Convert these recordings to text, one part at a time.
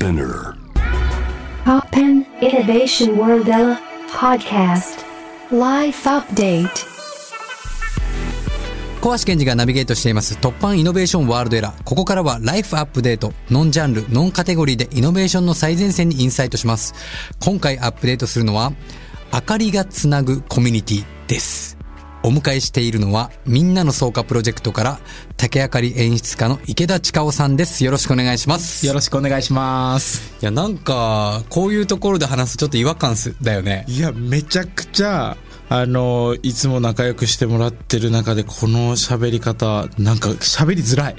Spinner. Poppen Innovation World podcast. Life update. 小橋健二がナビゲートしています突破イノベーションワールドエラー。ここからはライフアップデート、ノンジャンル、ノンカテゴリーでイノベーションの最前線にインサイトします。今回アップデートするのは、明かりがつなぐコミュニティです。お迎えしているのは、みんなの草加プロジェクトから、竹あかり演出家の池田千佳夫さんです。よろしくお願いします。よろしくお願いします。いや、なんか、こういうところで話すとちょっと違和感すだよね。いや、めちゃくちゃ、あの、いつも仲良くしてもらってる中で、この喋り方、なんか喋りづらい。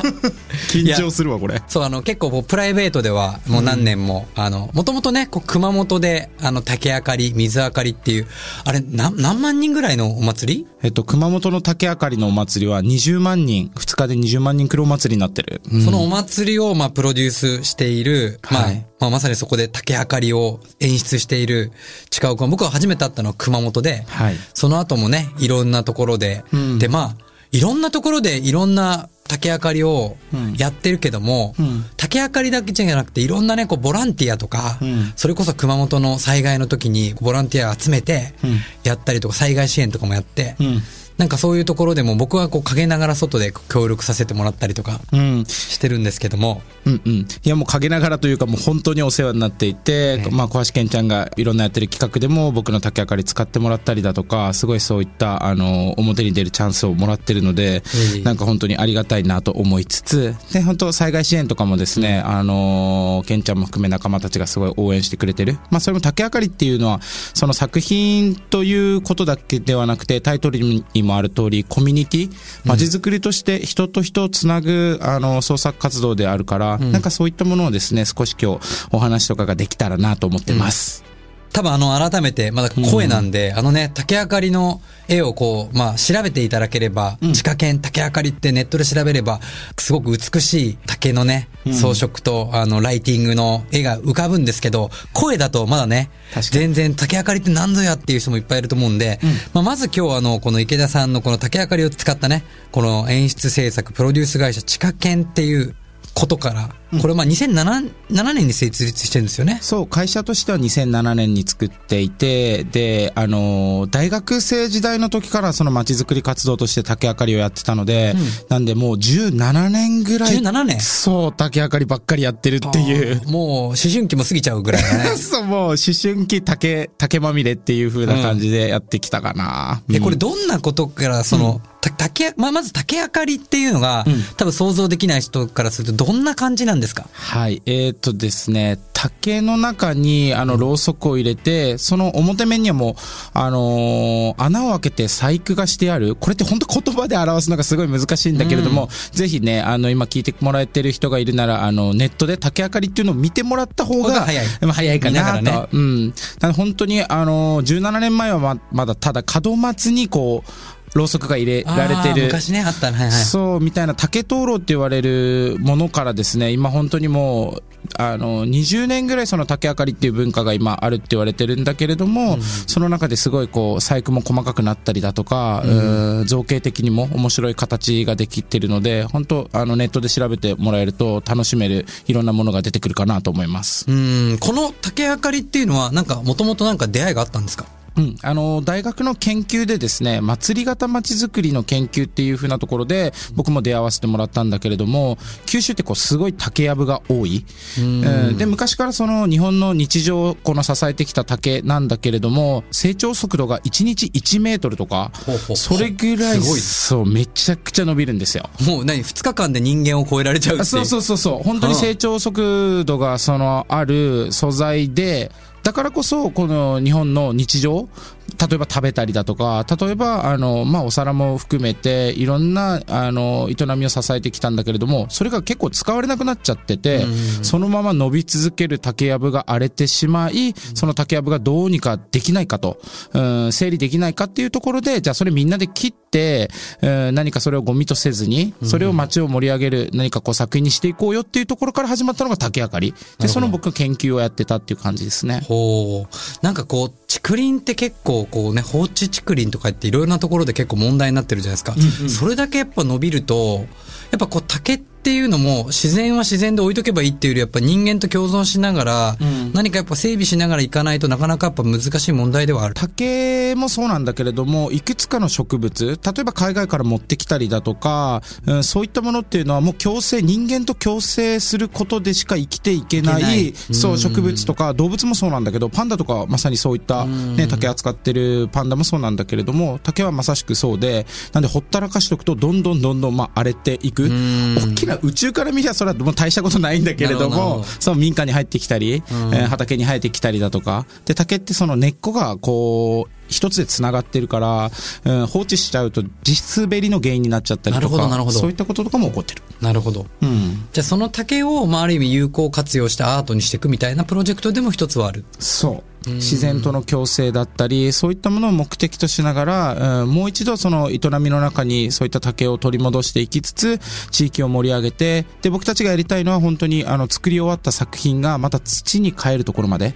緊張するわ、これ。そう、あの、結構プライベートでは、もう何年も、あの、もともとね、こう、熊本で、あの、竹あかり、水あかりっていう、あれ、な何万人ぐらいのお祭りえっと、熊本の竹あかりのお祭りは20万人、2日で20万人来るお祭りになってる。うんそのお祭りを、まあ、プロデュースしている、まあ、はいまあ、まさにそこで竹あかりを演出している近尾君。僕は初めて会ったのは熊本で、はいその後もね、いろんなところで、うんで、まあ、いろんなところでいろんな竹あかりをうん。やってるけども、うん。竹あかりだけじゃなくていろんなね、こう、ボランティアとか、うん。それこそ熊本の災害の時にボランティア集めてうん、やったりとか、災害支援とかもやって、うん。なんかそういうところでも僕はこう陰ながら外で協力させてもらったりとかうん。してるんですけども、うんうん。いやもう陰ながらというかもう本当にお世話になっていて、ねまあ小橋健ちゃんがいろんなやってる企画でも僕の竹あかり使ってもらったりだとか、すごいそういったあの表に出るチャンスをもらってるので、ええなんか本当にありがたいなと思いつつ、で本当災害支援とかもですね、あの健ちゃんも含め仲間たちがすごい応援してくれてる。まあそれも竹あかりっていうのはその作品ということだけではなくてタイトルにもある通りコミュニティ、まちづくりとして人と人をつなぐあの創作活動であるから、なんかそういったものをですね、少し今日お話とかができたらなと思ってます。多分あの改めて、まだ声なんで、あのね、竹あかりの絵をこう、まあ調べていただければ、地下犬竹あかりってネットで調べれば、すごく美しい竹のね、装飾と、あの、ライティングの絵が浮かぶんですけど、声だとまだね、全然竹あかりって何ぞやっていう人もいっぱいいると思うんで、まあまず今日あの、この池田さんのこの竹あかりを使ったね、この演出制作、プロデュース会社地下犬っていうことから、これまあ2007 7年に設立してるんですよね。そう、会社としては2007年に作っていて、で、あの、大学生時代の時からその街づくり活動として竹あかりをやってたので、なんでもう17年ぐらい。17年そう、竹あかりばっかりやってるっていう。もう思春期も過ぎちゃうぐらいだね。そう、もう思春期竹、竹まみれっていう風な感じでやってきたかな。え、うんこれどんなことから、その、た竹、まあ、まず竹あかりっていうのが、多分想像できない人からするとどんな感じなんですか？はい。えっ、とですね、竹の中に、あの、ろうそくを入れて、その表面にはもう、あのー穴を開けて細工がしてある。これって本当言葉で表すのがすごい難しいんだけれども、ぜひね、あの、今聞いてもらえてる人がいるなら、あの、ネットで竹あかりっていうのを見てもらった方が、早いまあ早いかなと。ねうん。本当に、あのー、17年前はままだただ門松にこう、ろうそくが入れられてる。昔ね、あったね。はいはい。そう、みたいな竹灯籠って言われるものからですね、今本当にもう、あの、20年ぐらいその竹あかりっていう文化が今あるって言われてるんだけれども、その中ですごいこう、細工も細かくなったりだとか、うん造形的にも面白い形ができてるので、本当あの、ネットで調べてもらえると楽しめるいろんなものが出てくるかなと思います。うん、この竹あかりっていうのは、なんか、もともとなんか出会いがあったんですか？うん、あの大学の研究でですね祭り型まちづくりの研究っていう風なところで僕も出会わせてもらったんだけれども九州ってこうすごい竹やぶが多い、うん、で昔からその日本の日常をこの支えてきた竹なんだけれども成長速度が1日1メートルとかそれぐらいすごい。そうめちゃくちゃ伸びるんですよ。もう何 ?2 日間で人間を超えられちゃう。そうそうそうそう。本当に成長速度がそのある素材でだからこそこの日本の日常例えば食べたりだとか例えばあの、まあ、お皿も含めていろんなあの営みを支えてきたんだけれどもそれが結構使われなくなっちゃっててそのまま伸び続ける竹やぶが荒れてしまいその竹やぶがどうにかできないかと、うん、整理できないかっていうところでじゃあそれみんなで切って、うん、何かそれをゴミとせずにそれを街を盛り上げる何かこう作品にしていこうよっていうところから始まったのが竹あかり。でその僕研究をやってたっていう感じですね。ほう。なんかこう、竹林って結構こうね、放置竹林とかっていろいろなところで結構問題になってるじゃないですか。それだけやっぱ伸びると、やっぱこう竹ってっていうのも自然は自然で置いとけばいいっていうよりやっぱ人間と共存しながら、何かやっぱ整備しながらいかないとなかなかやっぱ難しい問題ではある。竹もそうなんだけれども、いくつかの植物、例えば海外から持ってきたりだとか、うん、そういったものっていうのはもう共生、人間と共生することでしか生きていけない、ない。そう、植物とか動物もそうなんだけど、パンダとかはまさにそういった、ね、竹扱ってるパンダもそうなんだけれども、竹はまさしくそうで、なんでほったらかしとくと、どんどんどんどん、まあ、荒れていく。大きな宇宙から見りゃそれはもう大したことないんだけれどもそう、民家に入ってきたり、えー畑に生えてきたりだとか。で、竹ってその根っこがこう、一つで繋がってるから、うん放置しちゃうと地滑りの原因になっちゃったりとか、なるほどなるほどそういったこととかも起こってる。なるほど。うん。じゃあその竹を、まあある意味有効活用してアートにしていくみたいなプロジェクトでも一つはある。そう。自然との共生だったり、そういったものを目的としながら、うんもう一度その営みの中にそういった竹を取り戻していきつつ、地域を盛り上げて、で、僕たちがやりたいのは本当にあの作り終わった作品がまた土に変えるところまで、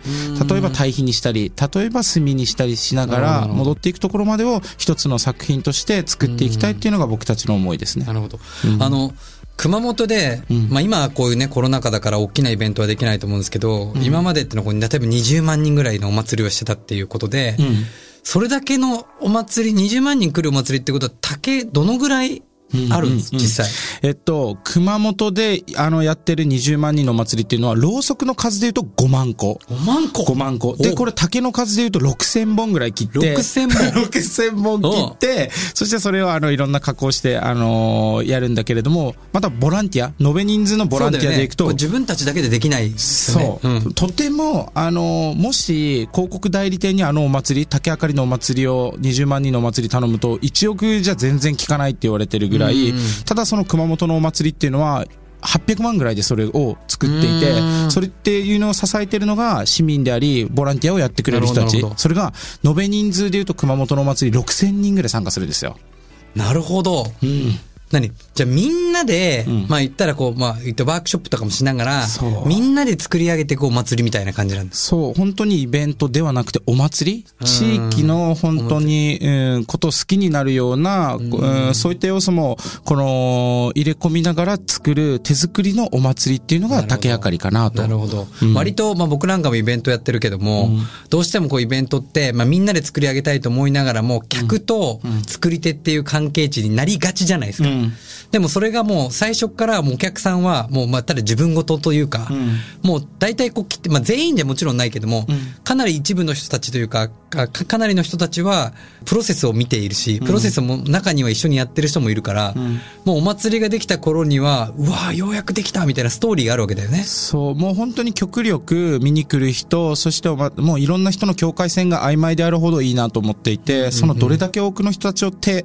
例えば堆肥にしたり、例えば炭にしたりしながら、なるほど戻っていくところまでを一つの作品として作っていきたいっていうのが僕たちの思いですねな。るほど。あの、熊本で、まあ今はこういうね、コロナ禍だから大きなイベントはできないと思うんですけど、今までってのは例えば20万人ぐらいのお祭りをしてたっていうことで、うんそれだけのお祭り、20万人来るお祭りってことは、竹、どのぐらいあるんです、うんうんうん実際。えっと、熊本で、あの、やってる20万人のお祭りっていうのは、ろうそくの数で言うと5万個。5万個？5万個。で、おこれ竹の数で言うと6000本ぐらい切って。6000本？6000本切って、そしてそれをあの、いろんな加工して、あのーやるんだけれども、またボランティア、延べ人数のボランティアでいくと、ね自分たちだけでできないね。そう、んとても、あの、もし、広告代理店にあのお祭り、竹あかりのお祭りを20万人のお祭り頼むと、1億じゃ全然効かないって言われてるぐらい、うんただその熊本のお祭りっていうのは、800万ぐらいでそれを作っていてう、んそれっていうのを支えてるのが市民であり、ボランティアをやってくれる人たちそれが、延べ人数で言うと熊本のお祭り6000人ぐらい参加するんですよ。なるほど。うん。何？じゃあみんなで、うん。まあ言ったらこう、まあ言ってワークショップとかもしながらみんなで作り上げていくお祭りみたいな感じなんです。そう、本当にイベントではなくてお祭り？地域の本当に、うん、ことを好きになるような、うん、そういった要素も、この、入れ込みながら作る手作りのお祭りっていうのが竹あかりかなと。なるほど。うん。割と、まあ僕なんかもイベントやってるけども、どうしてもこうイベントって、まあみんなで作り上げたいと思いながらも、客と作り手っていう関係値になりがちじゃないですか。うん。でもそれがもう最初からもうお客さんはもうまあただ自分ごとというか、もう大体こう来て、まあ全員じゃもちろんないけども、かなり一部の人たちというか、かかなりの人たちはプロセスを見ているし、プロセスも中には一緒にやってる人もいるから、もうお祭りができた頃には、うわーようやくできたみたいなストーリーがあるわけだよね。そう、もう本当に極力見に来る人、そしてもういろんな人の境界線が曖昧であるほどいいなと思っていて、そのどれだけ多くの人たちを手、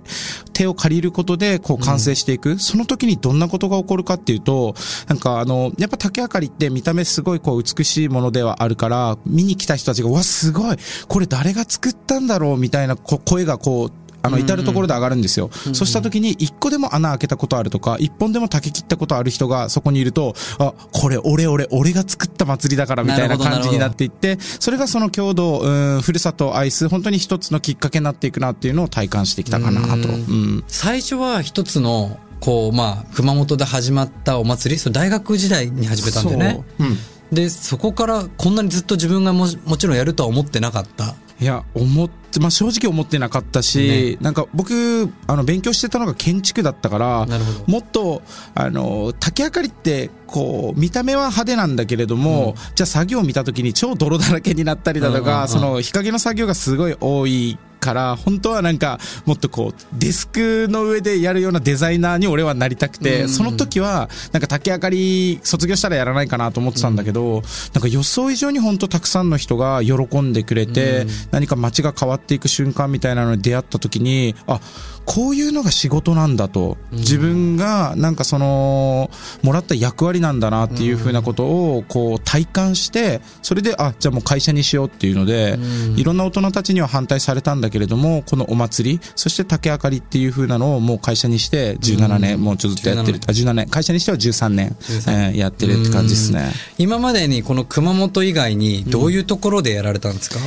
手を借りることでこう完成していく、その時にどんなことが起こるかっていうと、なんかあの、やっぱ竹あかりって見た目すごいこう美しいものではあるから、見に来た人たちが、うわ、すごいこれ誰が作ったんだろうみたいなこ声がこう、あの、至るところで上がるんですよ。そうした時に、一個でも穴開けたことあるとか、一本でも竹切ったことある人がそこにいると、あ、これ俺俺、俺が作った祭りだからみたいな感じになっていって、それがその郷土、うん、ふるさとを愛す、本当に一つのきっかけになっていくなっていうのを体感してきたかなと。うん。最初は一つの、こう、まあ、熊本で始まったお祭り、それ大学時代に始めたんだよね。うん。で、そこからこんなにずっと自分がももちろんやるとは思ってなかった。いや、思って、まあ、正直思ってなかったし、なんか僕、あの、勉強してたのが建築だったから、もっと、あの、竹あかりって、こう、見た目は派手なんだけれども、じゃあ作業を見た時に超泥だらけになったりだとか、うんうんうん。その、日陰の作業がすごい多いから、本当はなんか、もっとこう、デスクの上でやるようなデザイナーに俺はなりたくて、うん。その時は、なんか竹あかり卒業したらやらないかなと思ってたんだけど、なんか予想以上に本当たくさんの人が喜んでくれて、何か街が変わっていく瞬間みたいなのに出会った時に、あ、こういうのが仕事なんだと。自分がなんかその、もらった役割なんだなっていうふうなことをこう体感して、それで、あ、じゃあもう会社にしようっていうので、いろんな大人たちには反対されたんだけれども、このお祭り、そして竹あかりっていうふうなのをもう会社にして17年、もうちょっとやってる。あ、17年。会社にしては13年、13えーやってるって感じですね。今までにこの熊本以外にどういうところでやられたんですか、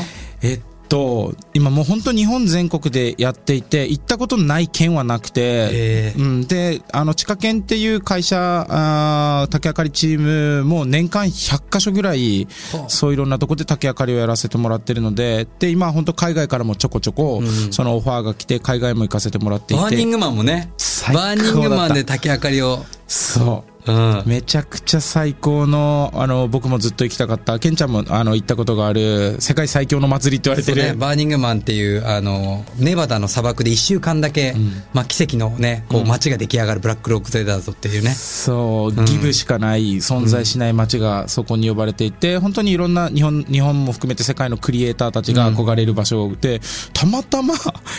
えっと、今もう本当日本全国でやっていて、行ったことのない県はなくて、え。ーうん、で、あの、地下県っていう会社、あー竹あかりチームも年間100カ所ぐらい、はあ。そういろんなとこで竹あかりをやらせてもらってるので、で、今本当海外からもちょこちょこ、うん。そのオファーが来て、海外も行かせてもらっていて。バーニングマンもね。バーニングマンで竹あかりを。そう。うん。めちゃくちゃ最高の、あの、僕もずっと行きたかった、ケンちゃんも、あの、行ったことがある、世界最強の祭りって言われてる。ね、バーニングマンっていう、あの、ネバダの砂漠で一週間だけ、まあ奇跡のね、こう街が出来上がるブラックロックゼダーズっていうね。そう、ん。ギブしかない、存在しない街がそこに呼ばれていて、本当にいろんな日本、日本も含めて世界のクリエイターたちが憧れる場所で、たまたま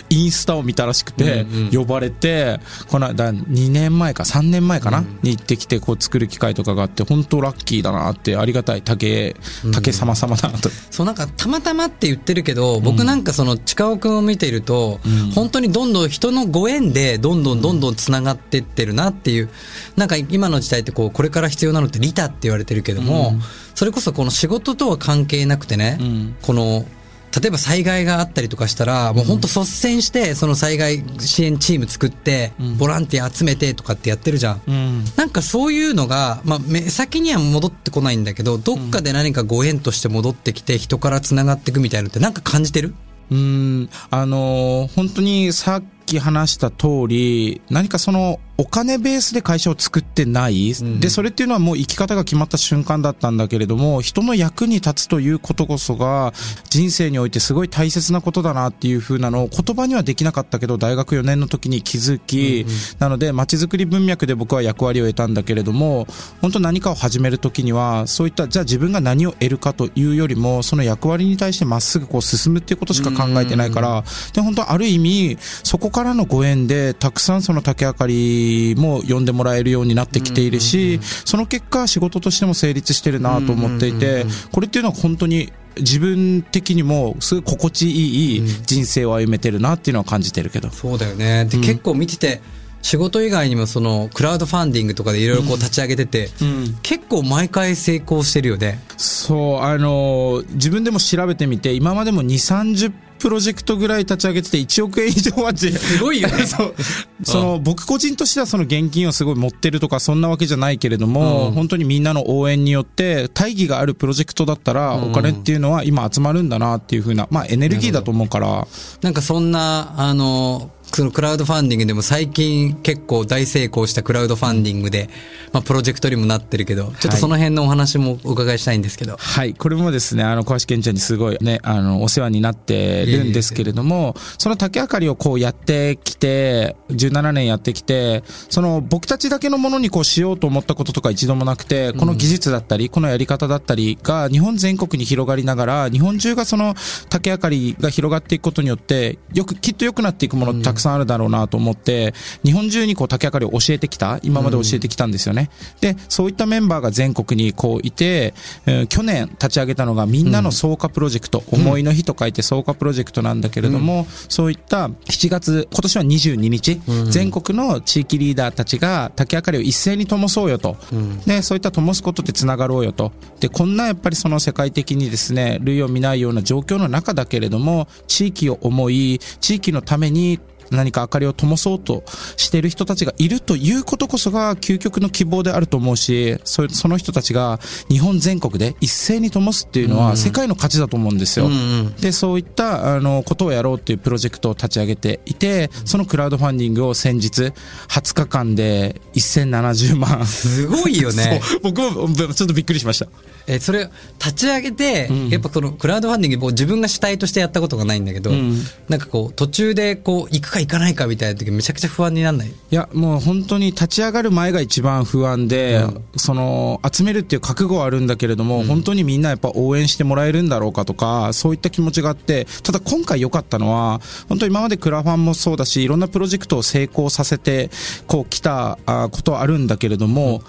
インスタを見たらしくて、うんうん。呼ばれて、この間2年前か3年前かな、に行ってきて、こう作る機会とかがあって、本当ラッキーだなって、ありがたい竹、竹様様だなと。そうなんかたまたまって言ってるけど、僕なんかその近尾くんを見ていると、うん。本当にどんどん人のご縁でどんどんどんどん繋がってってるなっていう、なんか今の時代ってこう、これから必要なのって利他って言われてるけども、それこそこの仕事とは関係なくてね、うん。この、例えば災害があったりとかしたら、もう本当率先して、その災害支援チーム作って、ボランティア集めてとかってやってるじゃん。うん。なんかそういうのが、まあ、目先には戻ってこないんだけど、どっかで何かご縁として戻ってきて、人から繋がっていくみたいなのってなんか感じてる？うーん、あのー本当にき話した通り、何かそのお金ベースで会社を作ってない、んで、それっていうのはもう生き方が決まった瞬間だったんだけれども、人の役に立つということこそが、人生においてすごい大切なことだなっていう風なのを言葉にはできなかったけど、大学4年の時に気づき、なので、街づくり文脈で僕は役割を得たんだけれども、本当何かを始める時には、そういった、じゃあ自分が何を得るかというよりも、その役割に対してまっすぐこう進むっていうことしか考えてないから、で、本当ある意味、そこからのご縁で、たくさんその竹あかりも呼んでもらえるようになってきているし、その結果仕事としても成立してるなと思っていて、これっていうのは本当に自分的にもすごい心地いい人生を歩めてるなっていうのは感じてるけど。そうだよね。で、結構見てて、仕事以外にもその、クラウドファンディングとかでいろいろこう立ち上げてて、うん結構毎回成功してるよね。そう、あのー自分でも調べてみて、今までも2、30プロジェクトぐらい立ち上げてて1億円以上はすすごいよね。そう。その、僕個人としてはその現金をすごい持ってるとかそんなわけじゃないけれども、うん。本当にみんなの応援によって大義があるプロジェクトだったら、お金っていうのは今集まるんだなっていうふうな、まあエネルギーだと思うから、なんかそんな、あの、そのクラウドファンディングでも最近結構大成功したクラウドファンディングで、まあプロジェクトにもなってるけど、ちょっとその辺のお話もお伺いしたいんですけど。はい。これもですね、あの、小橋健ちゃんにすごいね、あの、お世話になってるんですけれども、その竹あかりをこうやってきて、17年やってきて、その僕たちだけのものにこうしようと思ったこととか一度もなくて、この技術だったり、このやり方だったりが日本全国に広がりながら、日本中がその竹あかりが広がっていくことによって、よく、きっと良くなっていくものたくさんあるだろうなと思って、日本中にこう竹あかりを教えてきた、今まで教えてきたんですよね。で、そういったメンバーが全国にこういて、えー去年立ち上げたのがみんなの草加プロジェクト、思いの日と書いて草加プロジェクトなんだけれども、そういった7月、今年は22日、全国の地域リーダーたちが竹あかりを一斉に灯そうよと。で、そういった灯すことで繋がろうよと。で、こんなやっぱりその世界的にですね、類を見ないような状況の中だけれども、地域を思い、地域のために何か明かりを灯そうとしている人たちがいるということこそが究極の希望であると思うし、そその人たちが日本全国で一斉に灯すっていうのは世界の価値だと思うんですよ。うんうんで、そういった、あの、ことをやろうっていうプロジェクトを立ち上げていて、そのクラウドファンディングを先日、20日間で1070万。すごいよね。僕もちょっとびっくりしました。えーそれ、立ち上げて、やっぱこのクラウドファンディング、僕自分が主体としてやったことがないんだけど、んなんかこう、途中でこう、行くか行かないかみたいな時めちゃくちゃ不安になんない？いや、もう本当に立ち上がる前が一番不安で、その、集めるっていう覚悟はあるんだけれども、本当にみんなやっぱ応援してもらえるんだろうかとか、そういった気持ちがあって、ただ今回良かったのは、本当今までクラファンもそうだし、いろんなプロジェクトを成功させて、こう来たあことはあるんだけれども、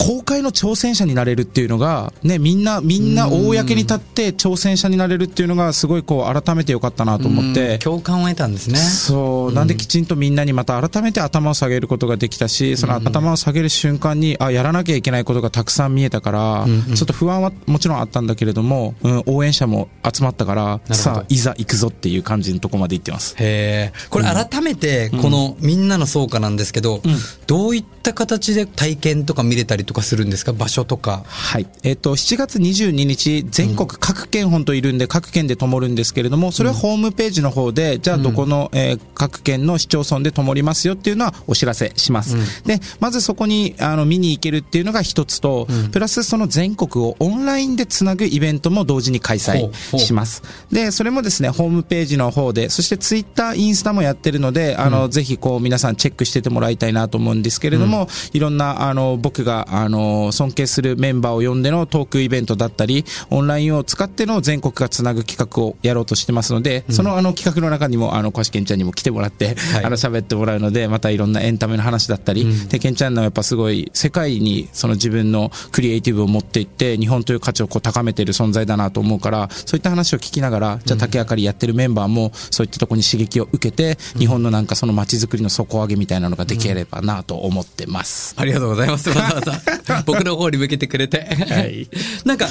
公開の挑戦者になれるっていうのが、ね、みんな、みんな公に立って挑戦者になれるっていうのが、すごいこう、改めてよかったなと思って。共感を得たんですね。そう。なんできちんとみんなにまた改めて頭を下げることができたし、その頭を下げる瞬間に、あ、やらなきゃいけないことがたくさん見えたから、ちょっと不安はもちろんあったんだけれども、うん、応援者も集まったから、さあ、いざ行くぞっていう感じのとこまで行ってます。へえ。これ改めて、このみんなの総価なんですけど、どういった形で体験とか見れたりとかするんですか？場所とか。はい。えっ、と、7月22日、全国各県本といるんで、各県で灯るんですけれども、それはホームページの方で、じゃあどこの、えー各県の市町村で灯りますよっていうのはお知らせします。で、まずそこに、あの、見に行けるっていうのが一つと、プラスその全国をオンラインでつなぐイベントも同時に開催します。で、それもですね、ホームページの方で、そしてツイッター、インスタもやってるので、あの、ぜひこう皆さんチェックしててもらいたいなと思うんですけれども、いろんな、あの、僕が、あの、尊敬するメンバーを呼んでのトークイベントだったり、オンラインを使っての全国がつなぐ企画をやろうとしてますので、そのあの企画の中にも、あの、小橋健ちゃんにも来てもらって、はい。あの、喋ってもらうので、またいろんなエンタメの話だったり、で、健ちゃん。のやっぱすごい、世界にその自分のクリエイティブを持っていって、日本という価値をこう高めている存在だなと思うから、そういった話を聞きながら、じゃあ竹あかりやってるメンバーも、そういったところに刺激を受けて、日本のなんかその街づくりの底上げみたいなのができればなと思ってます。ありがとうございます。わざわざ 僕の方に向けてくれて。はい なんか、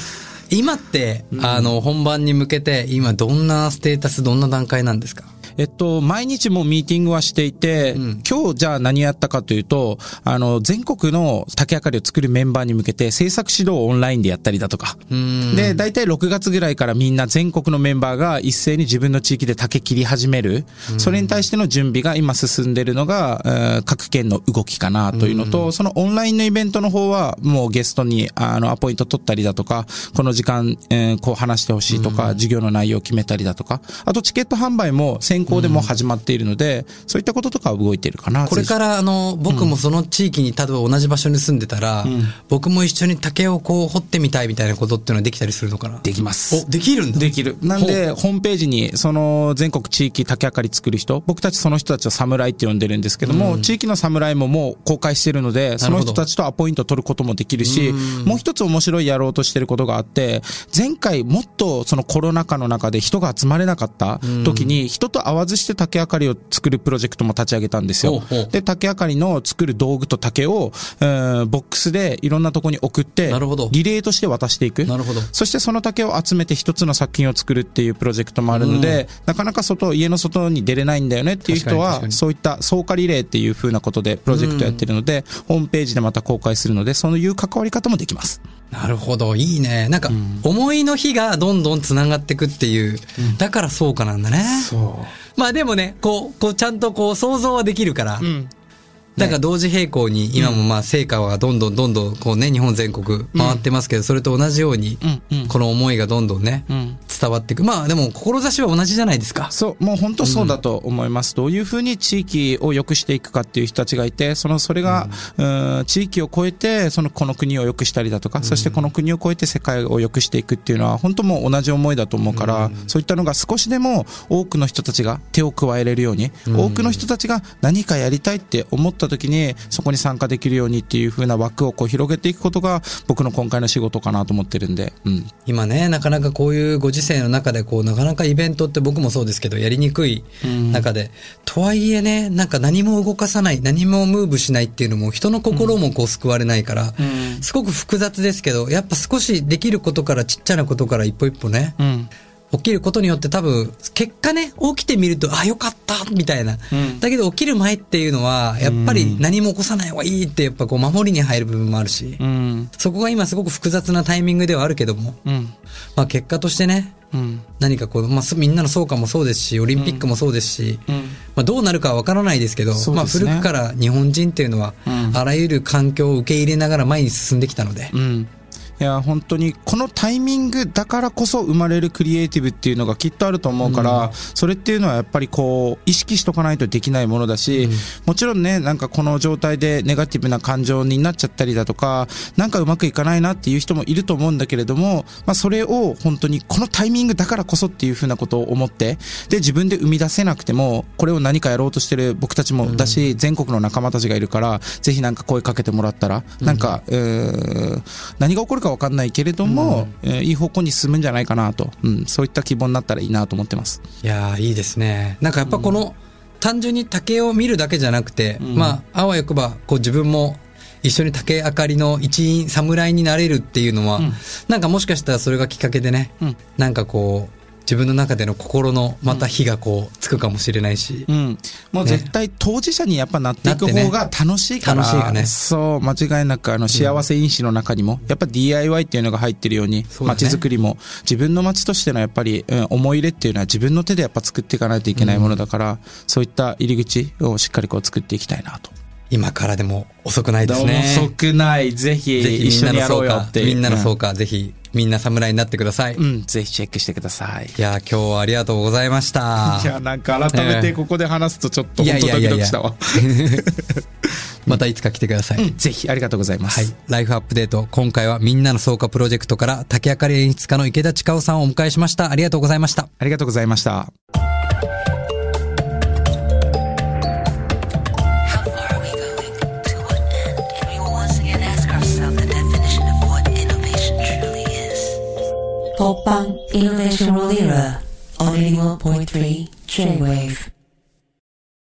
今って、あの、本番に向けて、今どんなステータス、どんな段階なんですか？えっと、毎日もうミーティングはしていて、今日じゃあ何やったかというと、あの、全国の竹あかりを作るメンバーに向けて制作指導をオンラインでやったりだとか。で、大体6月ぐらいからみんな全国のメンバーが一斉に自分の地域で竹切り始める。それに対しての準備が今進んでるのが、えー各県の動きかなというのと、そのオンラインのイベントの方はもうゲストにあのアポイント取ったりだとか、この時間、えーこう話してほしいとか、授業の内容を決めたりだとか、あとチケット販売も先行でもう始まっているので、そういったこととかは動いているかな。これから、あの、僕もその地域に、例えば同じ場所に住んでたら、僕も一緒に竹をこう掘ってみたいみたいなことっていうのはできたりするのかな？できます。お、できるんだ。できる。なんで、ホームページに、その、全国地域竹あかり作る人、僕たちその人たちを侍って呼んでるんですけども、地域の侍ももう公開してるので、その人たちとアポイント取ることもできるし、もう一つ面白いやろうとしてることがあって、前回もっとそのコロナ禍の中で人が集まれなかった時に、人と会わずして竹あかりを作るプロジェクトも立ち上げたんですよ。で、竹あかりの作る道具と竹を、えーボックスでいろんなとこに送ってなるほど、リレーとして渡していく。なるほどそしてその竹を集めて一つの作品を作るっていうプロジェクトもあるので、なかなか外、家の外に出れないんだよねっていう人は、そういった草加リレーっていう風なことでプロジェクトやってるので、ホームページでまた公開するので、そういう関わり方もできます。なるほど、いいね。なんか、思いの日がどんどん繋がってくっていう、だからそうかなんだね。そまあでもね、こう、こうちゃんとこう想像はできるから、だから同時並行に今もまあ成果はどんどんどんどんこうね、日本全国回ってますけど、それと同じようにこの思いがどんどんね、ん。伝わっていく。まあでも、志は同じじゃないですか。そう、もう本当そうだと思います。どういうふうに地域を良くしていくかっていう人たちがいて、その、それが、うん、地域を超えて、その、この国を良くしたりだとか、そしてこの国を超えて世界を良くしていくっていうのは、本当もう同じ思いだと思うから、そういったのが少しでも多くの人たちが手を加えれるように、多くの人たちが何かやりたいって思った時に、そこに参加できるようにっていうふうな枠をこう広げていくことが、僕の今回の仕事かなと思ってるんで、うん。今ね、なかなかこういうご時世の中で、こう、なかなかイベントって僕もそうですけど、やりにくい中で、とはいえね、なんか何も動かさない、何もムーブしないっていうのも、人の心もこう救われないから、すごく複雑ですけど、やっぱ少しできることから、ちっちゃなことから一歩一歩ね、うん。起きることによって多分、結果ね、起きてみると、あ、よかったみたいな。んだけど起きる前っていうのは、やっぱり何も起こさない方がいいって、やっぱこう守りに入る部分もあるし、うん。そこが今すごく複雑なタイミングではあるけども、うん。まあ結果としてね、うん。何かこう、まあすみんなの総括もそうですし、オリンピックもそうですし、うんまあどうなるかはわからないですけど、まあ古くから日本人っていうのは、うんあらゆる環境を受け入れながら前に進んできたので、うん。いや、本当に、このタイミングだからこそ生まれるクリエイティブっていうのがきっとあると思うから、それっていうのはやっぱりこう、意識しとかないとできないものだし、もちろんね、なんかこの状態でネガティブな感情になっちゃったりだとか、なんかうまくいかないなっていう人もいると思うんだけれども、まあそれを本当にこのタイミングだからこそっていうふうなことを思って、で、自分で生み出せなくても、これを何かやろうとしてる僕たちもだし、全国の仲間たちがいるから、ぜひなんか声かけてもらったら、なんか、えー何が起こるか分かんないけれども、えーいい方向に進むんじゃないかなと、うん、そういった希望になったらいいなと思ってます。いやーいいですね。なんかやっぱこの、単純に竹を見るだけじゃなくて、まああわよくばこう自分も一緒に竹あかりの一員侍になれるっていうのは、なんかもしかしたらそれがきっかけでね、うん。なんかこう自分の中での心のまた火がこうつくかもしれないし、うん。もうね絶対当事者にやっぱなっていく方が楽しいから。楽しいよね。そう、間違いなくあの幸せ因子の中にも、やっぱ DIY っていうのが入ってるように、街づくりも自分の街としてのやっぱり、うん思い入れっていうのは自分の手でやっぱ作っていかないといけないものだから、そういった入り口をしっかりこう作っていきたいなと。今からでも遅くないですね。遅くない。ぜひ、ぜひ一緒にやろって。みんなのそうぜひみんな侍になってください。いうん、ぜひチェックしてください。やー今日はありがとうございました い。や、なんか改めてここで話すとちょっと本当ドキドキしたわ。またいつか来てください。うんぜひ、ありがとうございます。はい。ライフアップデート。今回はみんなの草加プロジェクトから竹あかり演出家の池田千佳夫さんをお迎えしました。ありがとうございました。ありがとうございました。Popang Innovation World Era on 81.3 J-Wave.